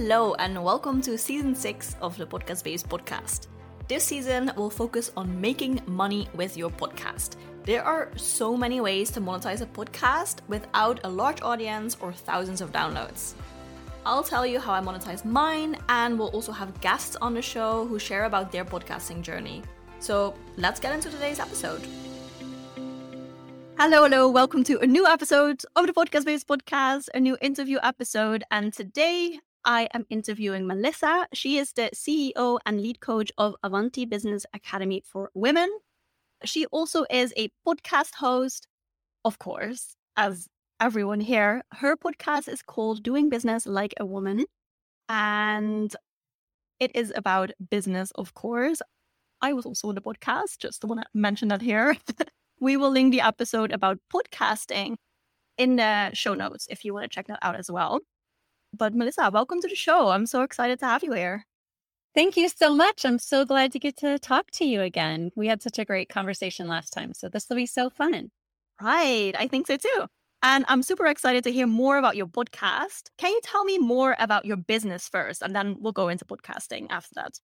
Hello, and welcome to season six of the Podcast Babes podcast. This season will focus on making money with your podcast. There are so many ways to monetize a podcast without a large audience or thousands of downloads. I'll tell you how I monetize mine, and we'll also have guests on the show who share about their podcasting journey. So let's get into today's episode. Hello, hello. Welcome to a new episode of the Podcast Babes Podcast, a new interview episode. And today I am interviewing Melissa. She is the CEO and lead coach of Avanti Business Academy for Women. She also is a podcast host, of course, as everyone here. Her podcast is called Doing Business Like a Woman. And it is about business, of course. I was also on the podcast, just want to mention that here. we will link the episode about podcasting in the show notes if you want to check that out as well. But Melissa, welcome to the show. I'm so excited to have you here. Thank you so much. I'm so glad to get to talk to you again. We had such a great conversation last time. So this will be so fun. Right. I think so too. And I'm super excited to hear more about your podcast. Can you tell me more about your business first? And then we'll go into podcasting after that.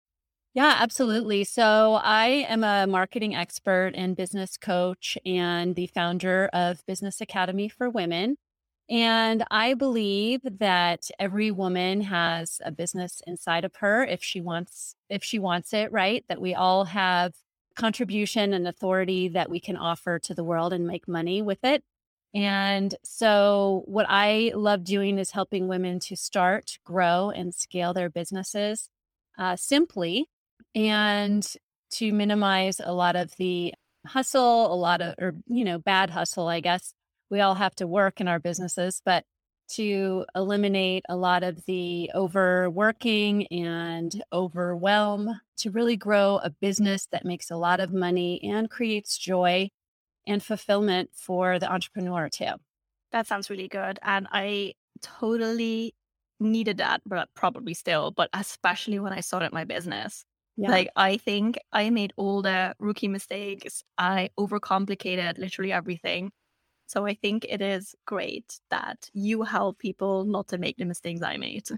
Yeah, absolutely. So, I am a marketing expert and business coach and the founder of Business Academy for Women. And I believe that every woman has a business inside of her if she wants if she wants it, right? That we all have contribution and authority that we can offer to the world and make money with it. And so what I love doing is helping women to start, grow and scale their businesses uh, simply and to minimize a lot of the hustle, a lot of or you know, bad hustle, I guess, we all have to work in our businesses, but to eliminate a lot of the overworking and overwhelm to really grow a business that makes a lot of money and creates joy and fulfillment for the entrepreneur too. That sounds really good. And I totally needed that, but probably still, but especially when I started my business. Yeah. Like I think I made all the rookie mistakes. I overcomplicated literally everything. So I think it is great that you help people not to make the mistakes I made.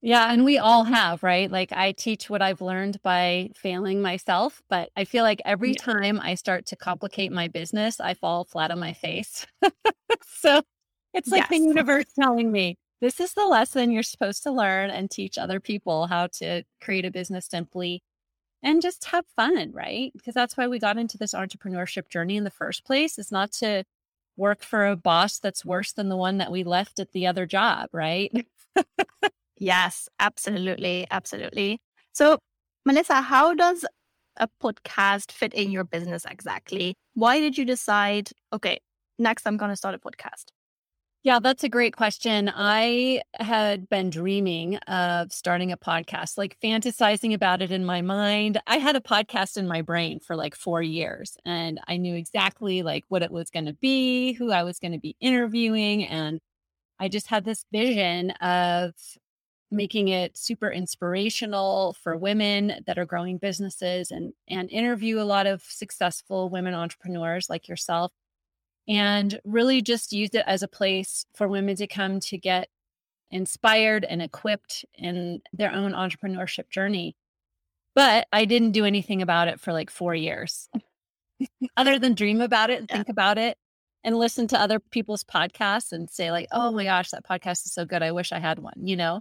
Yeah, and we all have, right? Like I teach what I've learned by failing myself, but I feel like every yeah. time I start to complicate my business, I fall flat on my face. so it's like yes. the universe telling me, this is the lesson you're supposed to learn and teach other people how to create a business simply and just have fun, right? Because that's why we got into this entrepreneurship journey in the first place. It's not to work for a boss that's worse than the one that we left at the other job, right? yes, absolutely. Absolutely. So, Melissa, how does a podcast fit in your business exactly? Why did you decide, okay, next I'm going to start a podcast? Yeah, that's a great question. I had been dreaming of starting a podcast, like fantasizing about it in my mind. I had a podcast in my brain for like 4 years and I knew exactly like what it was going to be, who I was going to be interviewing and I just had this vision of making it super inspirational for women that are growing businesses and and interview a lot of successful women entrepreneurs like yourself and really just used it as a place for women to come to get inspired and equipped in their own entrepreneurship journey. But I didn't do anything about it for like four years, other than dream about it and yeah. think about it and listen to other people's podcasts and say, like, oh my mm-hmm. gosh, that podcast is so good. I wish I had one, you know,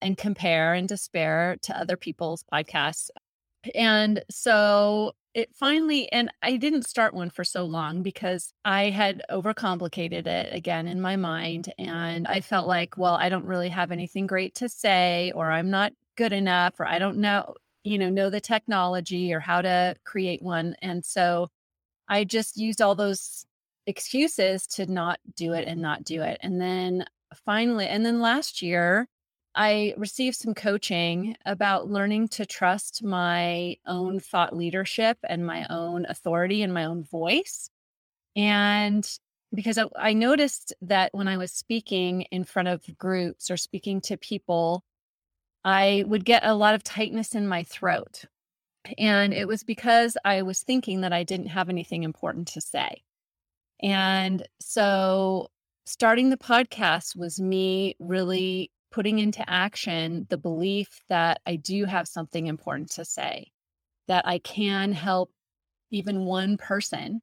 and compare and despair to other people's podcasts. And so it finally and i didn't start one for so long because i had overcomplicated it again in my mind and i felt like well i don't really have anything great to say or i'm not good enough or i don't know you know know the technology or how to create one. And so i just used all those excuses to not do it and not do it. And then finally and then last year I received some coaching about learning to trust my own thought leadership and my own authority and my own voice. And because I, I, noticed that when I was speaking in front of groups or speaking to people, I would get a lot of tightness in my throat. And it was because I was thinking that I didn't have anything important to say. And so starting the podcast was me really putting into action the belief that I do have something important to say, that I can help even one person,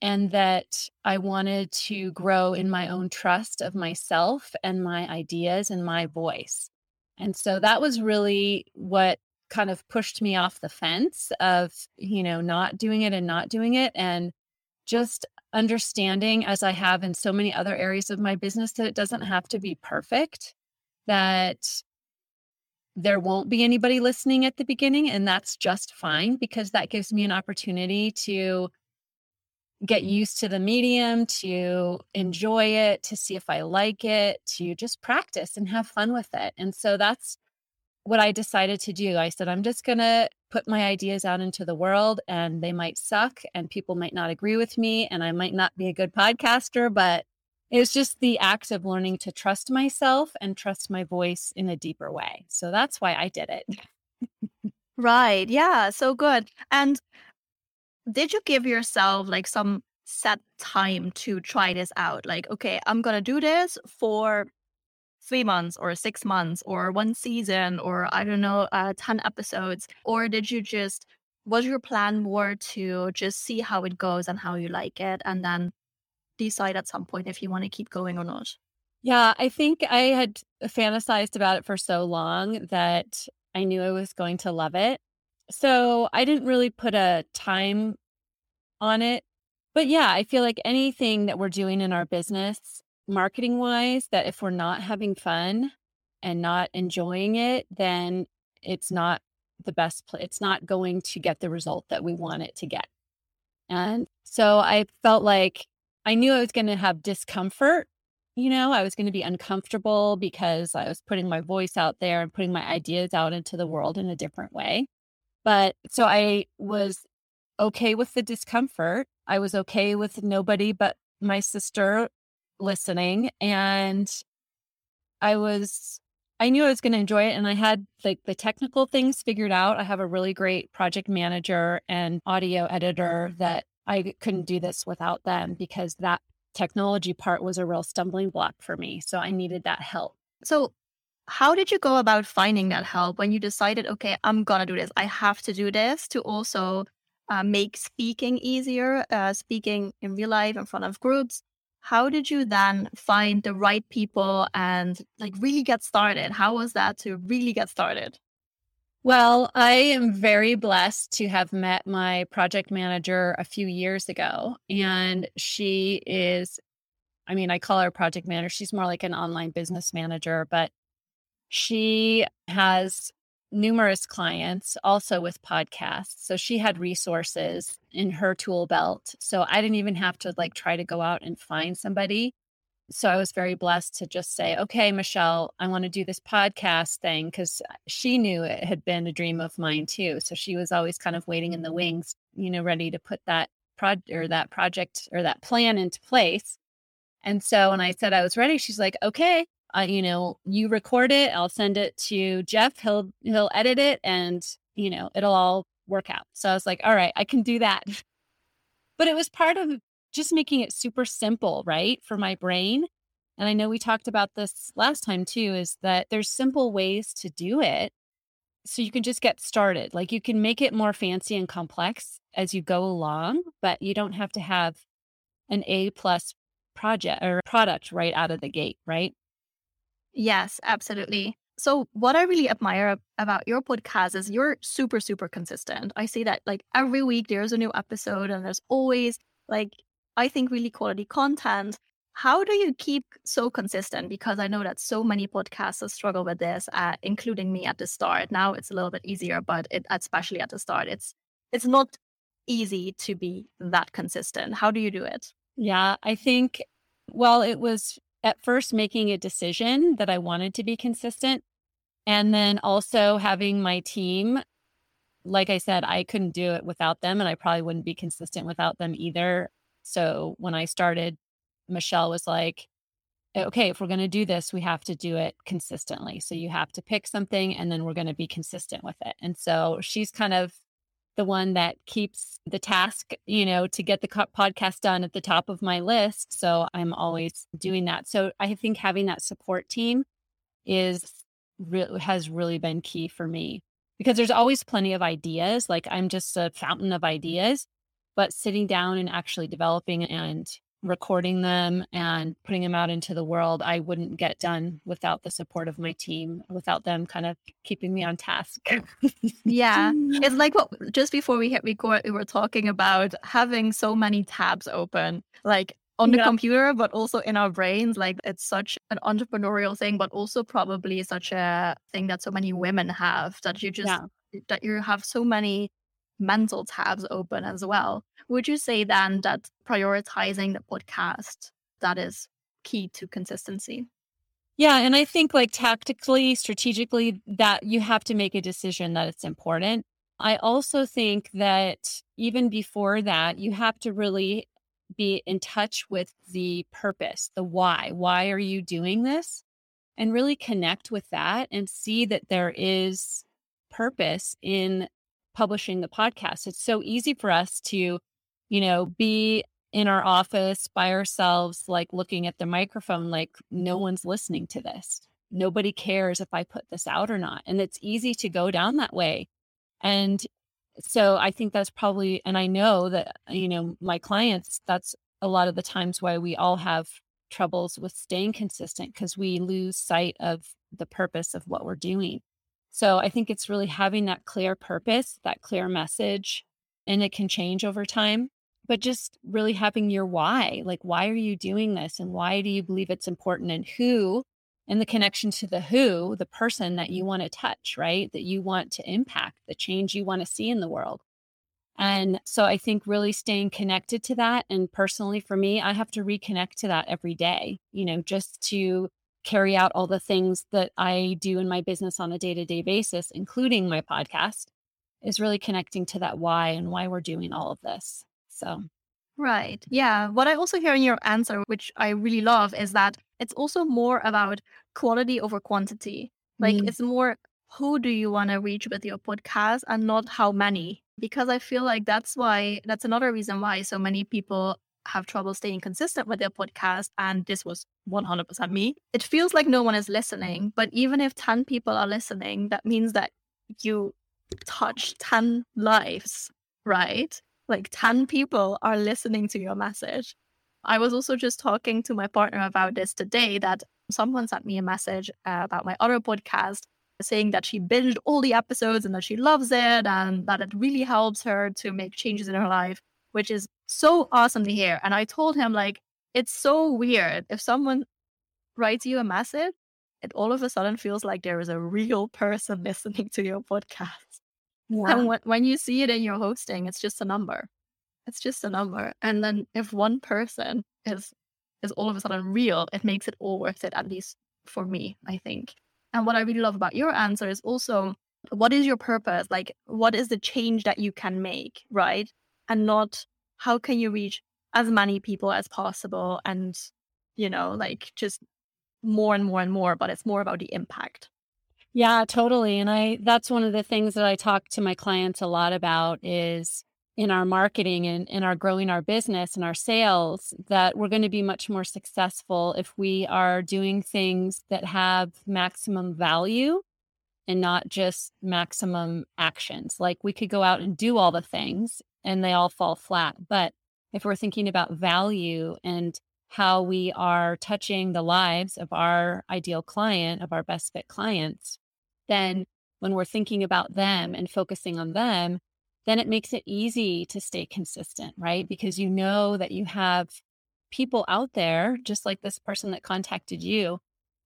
and that I wanted to grow in my own trust of myself and my ideas and my voice. And so that was really what kind of pushed me off the fence of, you know, not doing it and not doing it. And just understanding, as I have in so many other areas of my business, that it doesn't have to be perfect, that there won't be anybody listening at the beginning. And that's just fine because that gives me an opportunity to get mm-hmm. used to the medium, to enjoy it, to see if I like it, to just practice and have fun with it. And so that's what I decided to do. I said, I'm just going to put my ideas out into the world and they might suck and people might not agree with me and I might not be a good podcaster, but it's just the act of learning to trust myself and trust my voice in a deeper way. So that's why I did it. right. Yeah. So good. And did you give yourself like some set time to try this out? Like, okay, I'm going to do this for three months or six months or one season or I don't know, uh, 10 episodes? Or did you just, was your plan more to just see how it goes and how you like it and then decide at some point if you want to keep going or not? Yeah, I think I had fantasized about it for so long that I knew I was going to love it. So I didn't really put a time on it. But yeah, I feel like anything that we're doing in our business, marketing wise that if we're not having fun and not enjoying it, then it's not the best pl- it's not going to get the result that we want it to get. And so I felt like I knew I was going to have discomfort. You know, I was going to be uncomfortable because I was putting my voice out there and putting my ideas out into the world in a different way. But so I was okay with the discomfort. I was okay with nobody but my sister listening and I was I knew I was going to enjoy it and I had like the technical things figured out. I have a really great project manager and audio editor that I couldn't do this without them because that technology part was a real stumbling block for me. So I needed that help. So how did you go about finding that help when you decided, okay, I'm going to do this. I have to do this to also uh, make speaking easier, uh, speaking in real life in front of groups how did you then find the right people and like really get started? How was that to really get started? Well, I am very blessed to have met my project manager a few years ago. And she is, I mean, I call her project manager. She's more like an online business manager, but she has numerous clients also with podcasts. So she had resources in her tool belt. So I didn't even have to like try to go out and find somebody. So I was very blessed to just say, okay, Michelle, I want to do this podcast thing because she knew it had been a dream of mine too. So she was always kind of waiting in the wings, you know, ready to put that project or that project or that plan into place. And so when I said I was ready, she's like, okay, uh, you know, you record it, I'll send it to Jeff. He'll he'll edit it, and you know, it'll all work out. So I was like, all right, I can do that. But it was part of just making it super simple, right, for my brain. And I know we talked about this last time too. Is that there's simple ways to do it, so you can just get started. Like you can make it more fancy and complex as you go along, but you don't have to have an A plus project or product right out of the gate, right? Yes, absolutely. So, what I really admire about your podcast is you're super, super consistent. I see that like every week there's a new episode and there's always like, I think, really quality content. How do you keep so consistent? Because I know that so many podcasters struggle with this, uh, including me at the start. Now it's a little bit easier, but it, especially at the start, it's it's not easy to be that consistent. How do you do it? Yeah, I think well, it was at first making a decision that I wanted to be consistent. And then also having my team, like I said, I couldn't do it without them, and I probably wouldn't be consistent without them either. So when I started, Michelle was like, okay, if we're going to do this, we have to do it consistently. So you have to pick something and then we're going to be consistent with it. And so she's kind of the one that keeps the task, you know, to get the podcast done at the top of my list. So I'm always doing that. So I think having that support team is re- has really been key for me because there's always plenty of ideas. Like I'm just a fountain of mm. ideas, but sitting down and actually developing and recording them and putting them out into the world, I wouldn't get done without the support of my team, without them kind of keeping me on task. yeah. It's like what just before we hit record, we were talking about having so many tabs open, like on the yeah. computer, but also in our brains. Like it's such an entrepreneurial thing, but also probably such a thing that so many women have that you just, yeah. that you have so many mental tabs open as well. Would you say then that prioritizing the podcast that is key to consistency? Yeah, and I think like tactically, strategically that you have to make a decision that it's important. I also think that even before that, you have to really be in touch with the purpose, the why. Why are you doing this? And really connect with that and see that there is purpose in publishing the podcast. It's so easy for us to, you know, be in our office by ourselves, like looking at the microphone, like no one's listening to this. Nobody cares if I put this out or not. And it's easy to go down that way. And so I think that's probably, and I know that, uh, you know, my clients, that's a lot of the times why we all have troubles with staying consistent because we lose sight of the purpose of what we're doing. So I think it's really having that clear purpose, that clear message, and it can change over time. But just really having your why like, why are you doing this? And why do you believe it's important? And who, and the connection to the who, the person that you mm-hmm. want to touch, right? That you want to impact, the change you want to see in the world. And so I think really staying connected to that. And personally, for me, I have to reconnect to that every day, you know, just to carry out all the things that I do in my business on a day to day basis, including my podcast, is really connecting to that why and why we're doing all of this. So, right. Yeah. What I also hear in your answer, which I really love, is that it's also more about quality over quantity. Like mm. it's more who do you want to reach with your podcast and not how many because i feel like that's why that's another reason why so many people have trouble staying consistent with their podcast, and this was 100% me, it feels like no one is listening. But even if 10 people are listening, that means that you touch 10 lives, right? Like 10 people are listening to your message. I was also just talking to my partner about this today that someone sent me a message uh, about my other podcast saying that she binged all the episodes and that she loves it and that it really helps her to make changes in her life which is so awesome to hear. And I told him, like, it's so weird. If someone writes you a message, it all of a sudden feels like there is a real person listening to your podcast. Yeah. And when, when you see it in your hosting, it's just a number. It's just a number. And then if one person is is all of a sudden real, it makes it all worth it, at least for me, I think. And what I really love about your answer is also what is your purpose? Like, what is the change that you can make, right? and not how can you reach as many people as possible and you know like just more and more and more but it's more about the impact? Yeah totally and i that's one of the things that i talk to my clients a lot about is in our marketing and in our growing our business and our sales that we're going to be much more successful if we are doing things that have maximum value and not just maximum actions. Like we could go out and do all the things and they all fall flat. But if we're thinking about value and how we are touching the lives of our ideal client, of our best fit clients, then when we're thinking about them and focusing on them, then it makes it easy to stay consistent, right? Because you know that you have people out there, just like this person that contacted you,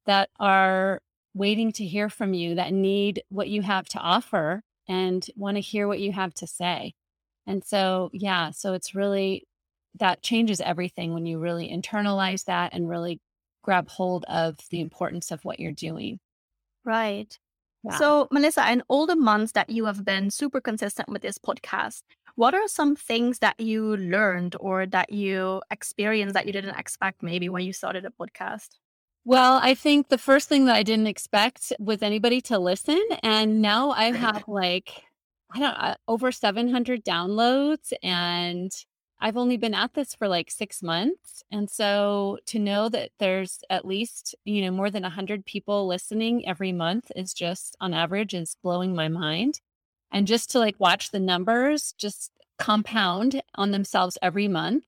that are waiting to hear from you, that need what you have to offer and want to hear what you have to say. And so, yeah, so it's really that changes everything when you really internalize that and really grab hold of the importance of what you're doing. Right. Yeah. So, Melissa, in all the months that you have been super consistent with this podcast, what are some things that you learned or that you experienced that you didn't expect maybe when you started a podcast? Well, I think the first thing that I didn't expect was anybody to listen. And now I have like I don't uh, over 700 downloads and I've only been at this for like six months. And so to know that there's at least, you know, more than 100 people listening every month is just on average is blowing my mind. And just to like watch the numbers just compound on themselves every month.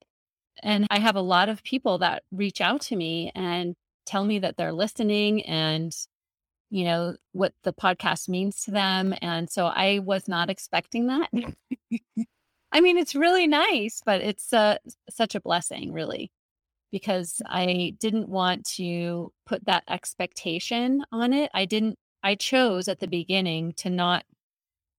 And I have a lot of people that reach out to me and tell me that they're listening and you know what the podcast means to them and so i was not expecting that. I mean it's really nice but it's uh, such a blessing really because i didn't want to put that expectation on it. I didn't i chose at the beginning to not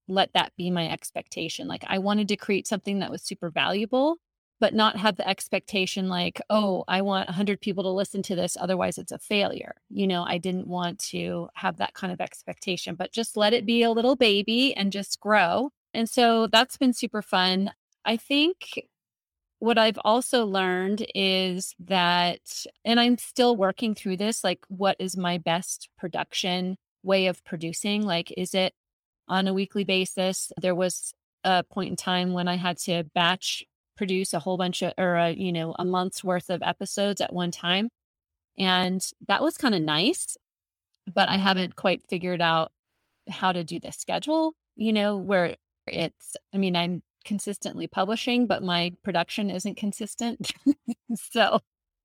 let that be my expectation. Like i wanted to create something that was super valuable but not have the expectation like, oh, I want 100 people to listen to this. Otherwise, it's a failure. You know, I didn't want to have that kind of expectation, but just let it be a little baby and just grow. And so that's been super fun. I think what I've also learned is that, and I'm still working through this, like, what is my best production way of producing? Like, is it on a weekly basis? There was a point in time when I had to batch produce a whole bunch of or a, you know a month's worth of episodes at one time and that was kind of nice but i haven't quite figured out how to do the schedule you know where it's i mean i'm consistently publishing but my production isn't consistent so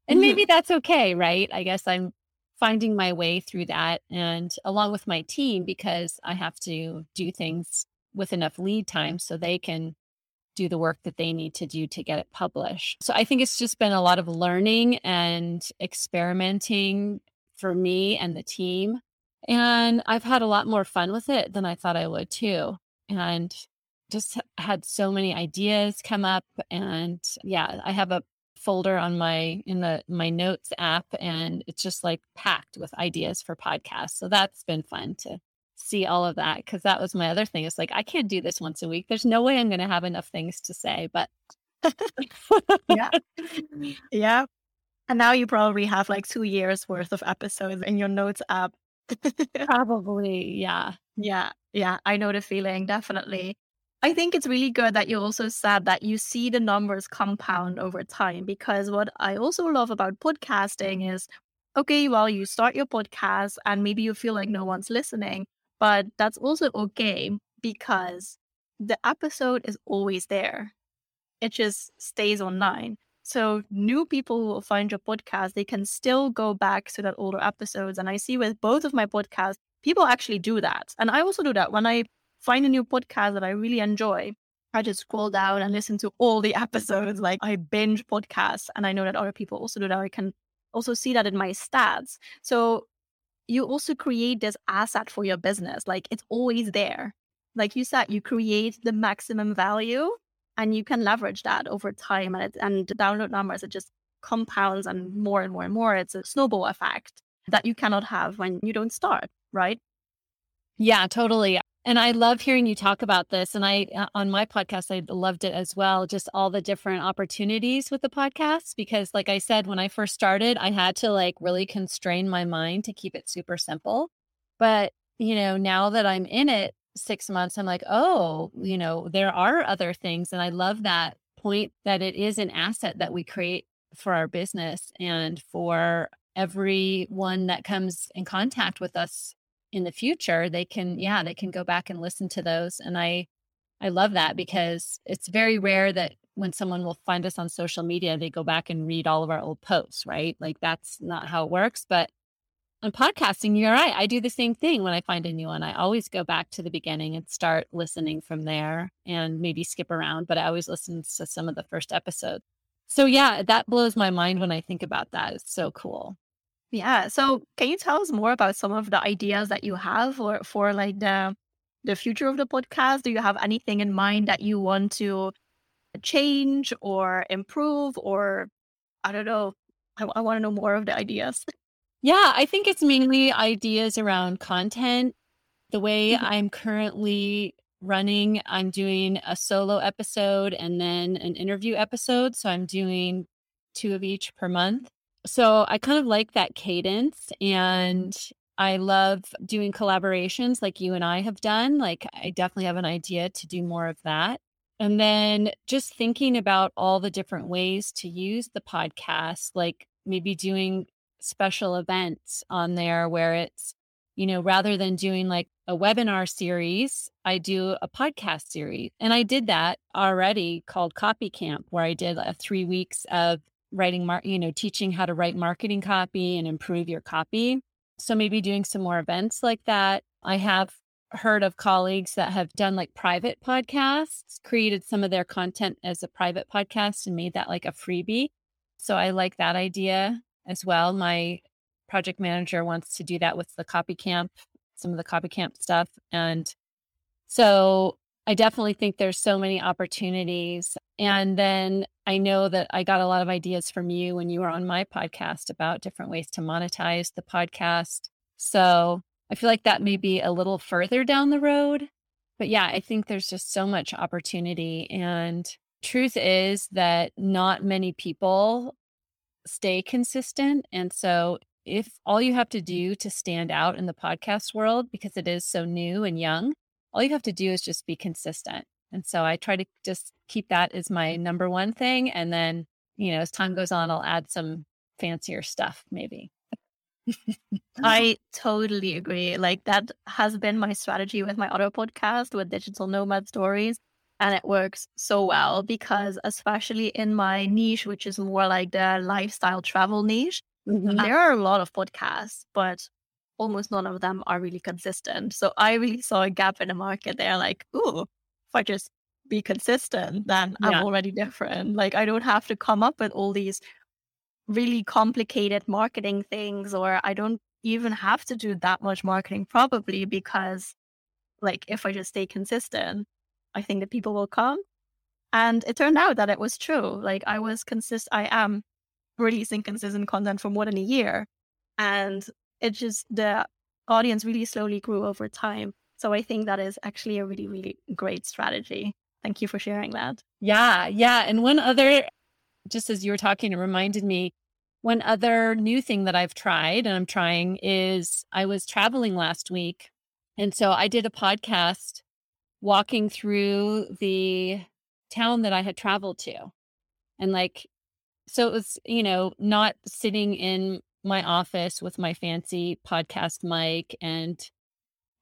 and mm. maybe that's okay right? I guess i'm finding my way through that and along with my team because i have to do things with enough lead time so they can do the work that they need to do to get it published. So I think it's just been a lot of learning and experimenting for me and the team. And I've had a lot more fun with it than I thought I would too. And just had so many ideas come up and yeah, I have a folder on my in the my notes app and it's just like packed with ideas for podcasts. So that's been fun to see all of that because that was my other thing. It's like I can't do this once a week. There's no way I'm going to have enough things to say. But yeah, yeah. And now you probably have like two years worth of episodes in your notes app. probably, yeah, yeah, yeah. I know the feeling definitely. I think it's really good that you also said that you see the numbers compound over time because what I also love about podcasting is okay, well, you start your podcast and maybe you feel like no one's listening, but that's also okay because the episode is always there. It just stays online. So new people who will find your podcast, they can still go back to that older episodes. And I see with both of my podcasts, people actually do that. And I also do that when I find a new podcast that I really enjoy. I just scroll down and listen to all the episodes. Like I binge podcasts, and I know that other people also do that. I can also see that in my stats. So you also create this asset for your business. Like it's always there. Like you said, you create the maximum value and you can leverage that over time. And, it, and the download numbers, it just compounds and more and more and more. It's a snowball effect that you cannot have when you don't start, right? Yeah, totally. And I love hearing you talk about this. And I, uh, on my podcast, I loved it as well. Just all the different opportunities with the podcast. Because, like I said, when I first started, I had to like really constrain my mind to keep it super simple. But, you know, now that I'm in it six months, I'm like, oh, you know, there are other things. And I love that point that it is an asset that we create for our business and for everyone that comes in contact with us in the future they can yeah they can go back and listen to those and i i love that mm-hmm. because it's very rare that when someone will find us on social media they go back and read all of our old posts right? Like that's not how it works but on podcasting you're right i do the same thing when i find a new one i always go back to the beginning and start listening from there and maybe skip around but i always listen to some of the first episodes. So yeah that blows my mind when i think about that it's so cool yeah. So can you tell us more about some of the ideas that you have or for like the the future of the podcast? Do you have anything in mind that you want to change or improve or I don't know. I, I want to know more of the ideas. Yeah, I think it's mainly ideas around content. The way mm-hmm. I'm currently running, I'm doing a solo episode and then an interview episode. So I'm doing two of each per month so I kind of like that cadence and I love doing collaborations like you and I have done. Like I definitely have an idea to do more of that. And then just thinking about all the different ways to use the podcast, like maybe doing special events on there where it's, you know, rather than doing like a webinar series, I do a podcast series. And I did that already called Copy Camp, where I did a three weeks of writing, mar- you know, teaching how to write marketing copy and improve your copy. So maybe doing some more events like that. I have heard of colleagues that have done like private podcasts, created some of their content as a private podcast and made that like a freebie. So I like that idea as well. My project manager wants to do that with the copy camp, some of the copy camp stuff. And so I definitely think there's so many opportunities. And then I know that I got a lot of ideas from you when you were on my podcast about different ways to monetize the podcast. So I feel like that may mm-hmm. be a little further down the road. But yeah, I think there's just so much opportunity. And truth is that not many people stay consistent. And so if all you have to mm-hmm. do to stand out in the podcast world, because it is so new and young, all you have to do is just be consistent. And so I try to just keep that as my number one thing. And then, you know, as time goes on, I'll add some fancier stuff maybe. I totally agree. Like that has been my strategy with my other podcast with digital nomad stories. And it works so well because, especially in my niche, which is more like the lifestyle travel niche, mm-hmm. there are a lot of podcasts, but almost none of them are really consistent. So I really saw a gap in the market there. Like, ooh, I just be consistent, then yeah. I'm already different. Like, I don't have to come up with all these really complicated marketing things, or I don't even have to do that much marketing probably because, like, if I just stay consistent, I think that people will come. And it turned out that it was true. Like, I was consist, I am releasing consistent content for more than a year. And it just, the audience really slowly grew over time. So I think that is actually a really, really great strategy. Thank you for sharing that. Yeah. Yeah. And one other just as you were talking, it reminded me one other new thing that I've tried and I'm trying is I was traveling last week. And so I did a podcast walking through the town that I had traveled to. And like, so it was, you know, not sitting in my office with my fancy podcast mic and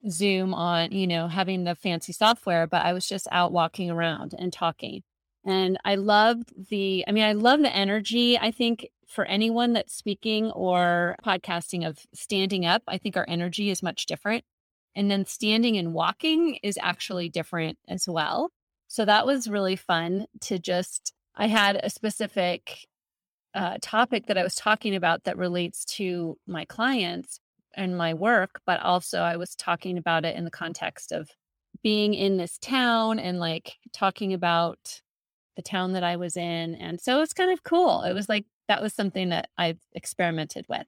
Zoom on, you know, having the fancy software, but I was just out walking around and talking. And I loved the, I mean, I love the energy. I think for anyone that's speaking or podcasting of standing up, I think our energy is much different. And then standing and walking is actually different as well. So that was really fun to just, I had a specific uh, topic that I was talking about that relates to my clients and my work, but also I was talking about it in the context of being in this town and like talking about the town that I was in. And so it's kind of cool. It was like that was something that I've experimented with.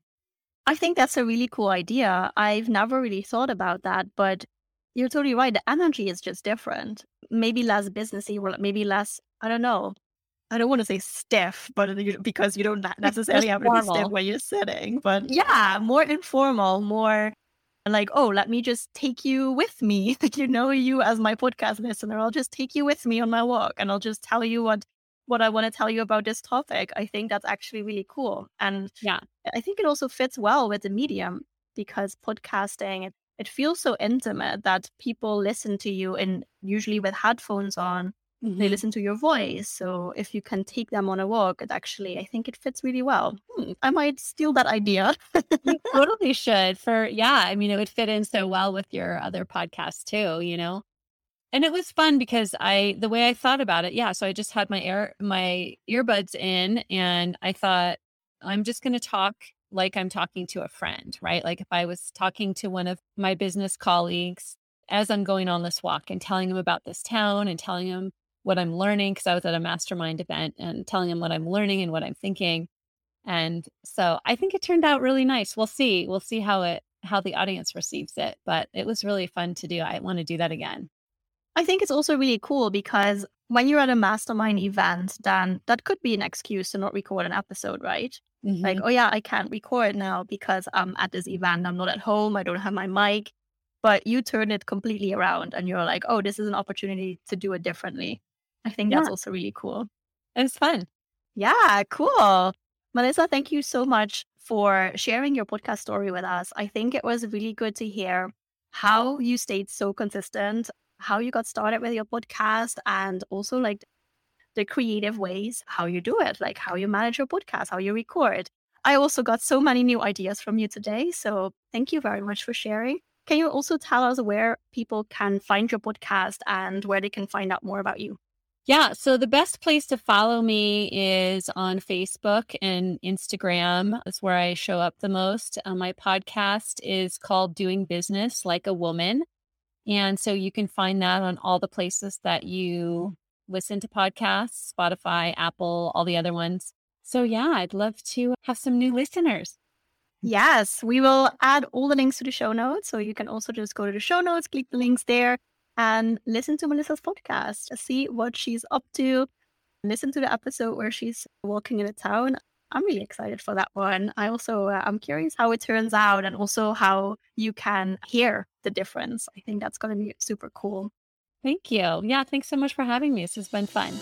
I think that's a really cool idea. I've never really thought about that, but you're totally right. The energy is just different. Maybe less businessy, or maybe less, I don't know. I don't want to say stiff, but because you don't necessarily have to be stiff where you're sitting. But yeah, more informal, more like, oh, let me just take you with me. Like you know you as my podcast listener. I'll just take you with me on my walk and I'll just tell you what what I want to tell you about this topic. I think that's actually really cool. And yeah, I think it also fits well with the medium because podcasting it, it feels so intimate that people listen to you and usually with headphones on Mm-hmm. They listen to your voice. So if you can take them on a walk, it actually, I think it fits really well. Hmm, I might steal that idea. you totally should. For, yeah, I mean, it would fit in so well with your other podcast too, you know? And it was fun because I, the way I thought about it, yeah. So I just had my air, my earbuds in and I thought, I'm just going to talk like I'm talking to a friend, right? Like if I was talking to one of my business colleagues as I'm going on this walk and telling them about this town and telling them what I'm learning because I was at a mastermind event and telling them what I'm learning and what I'm thinking. And so I think it turned out really nice. We'll see. We'll see how it how the audience receives it, but it was really fun to do. I want to do that again. I think it's also really cool because when you're at a mastermind event, then that could be an excuse to not record an episode, right? Mm-hmm. Like, oh yeah, I can't record now because I'm at this event. I'm not at home. I don't have my mic. But you turn it completely around and you're like, oh, this is an opportunity to do it differently. I think that's also really cool. It's fun. Yeah, cool. Melissa, thank you so much for sharing your podcast story with us. I think it was really good to hear how you stayed so consistent, how you got started with your podcast, and also like the creative ways how you do it, like how you manage your podcast, how you record. I also got so many new ideas from you today. So thank you very much for sharing. Can you also tell us where people can find your podcast and where they can find out more about you? Yeah. So the best place to follow me is on Facebook and Instagram. That's where I show up the most. Uh, my podcast is called Doing Business Like a Woman. And so you can find that on all the places that you listen to podcasts Spotify, Apple, all the other ones. So, yeah, I'd love to have some new listeners. Yes, we will add all the links to the show notes. So you can also just go to the show notes, click the links there, and listen to Melissa's podcast, see what she's up to, listen to the episode where she's walking in a town. I'm really excited for that one. I also uh, I'm curious how it turns out and also how you can hear the difference. I think that's going to be super cool. Thank you. Yeah, thanks so much for having me. This has been fun.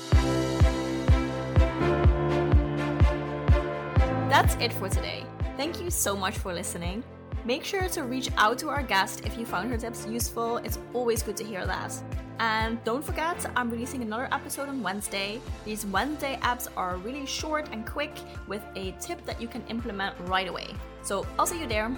That's it for today. Thank you so much for listening. Make sure to reach out to our guest if you found her tips useful. It's always good to hear that. And don't forget, I'm releasing another episode on Wednesday. These Wednesday apps are really short and quick with a tip that you can implement right away. So I'll see you there.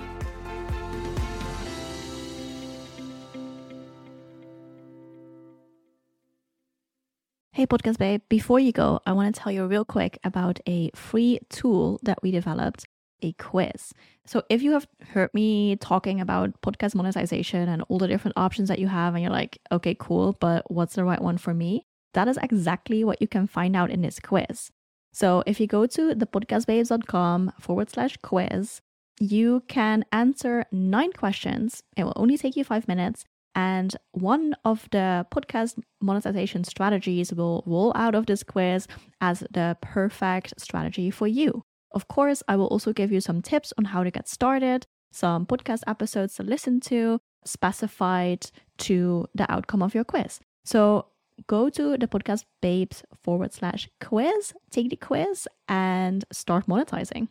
Hey, Podcast Babe, before you go, I want to tell you real quick about a free tool that we developed a quiz. So if you have heard me talking about podcast monetization and all the different options that you have, and you're like, okay, cool, but what's the right one for me? That is exactly what you can find out in this quiz. So if you go to thepodcastbabes.com forward slash quiz, you can answer nine questions. It will only take you five minutes. And one of the podcast monetization strategies will roll out of this quiz as the perfect strategy for you. Of course, I will also give you some tips on how to get started, some podcast episodes to listen to, specified to the outcome of your quiz. So go to the podcast babes forward slash quiz, take the quiz, and start monetizing.